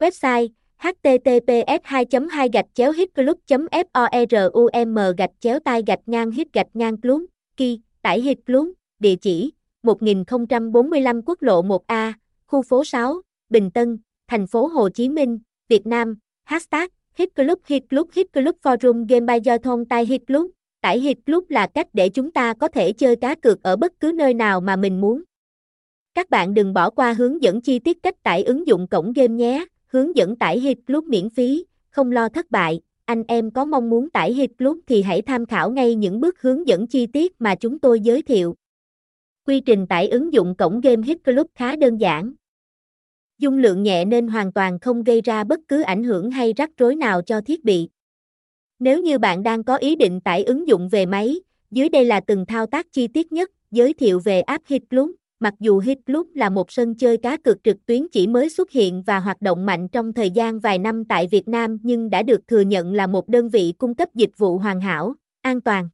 Website https 2 2 gạch chéo hitclub forum gạch chéo tai gạch ngang hit gạch ngang club ki tải hit club địa chỉ 1045 quốc lộ 1A khu phố 6 Bình Tân, thành phố Hồ Chí Minh, Việt Nam. Hashtag hit club hit club hit club forum game by do thông tai hit club tải hit club là cách để chúng ta có thể chơi cá cược ở bất cứ nơi nào mà mình muốn. Các bạn đừng bỏ qua hướng dẫn chi tiết cách tải ứng dụng cổng game nhé hướng dẫn tải Hit Club miễn phí, không lo thất bại. Anh em có mong muốn tải Hit Club thì hãy tham khảo ngay những bước hướng dẫn chi tiết mà chúng tôi giới thiệu. Quy trình tải ứng dụng cổng game Hit Club khá đơn giản. Dung lượng nhẹ nên hoàn toàn không gây ra bất cứ ảnh hưởng hay rắc rối nào cho thiết bị. Nếu như bạn đang có ý định tải ứng dụng về máy, dưới đây là từng thao tác chi tiết nhất, giới thiệu về app Hit Club. Mặc dù Hit Club là một sân chơi cá cược trực tuyến chỉ mới xuất hiện và hoạt động mạnh trong thời gian vài năm tại Việt Nam nhưng đã được thừa nhận là một đơn vị cung cấp dịch vụ hoàn hảo, an toàn.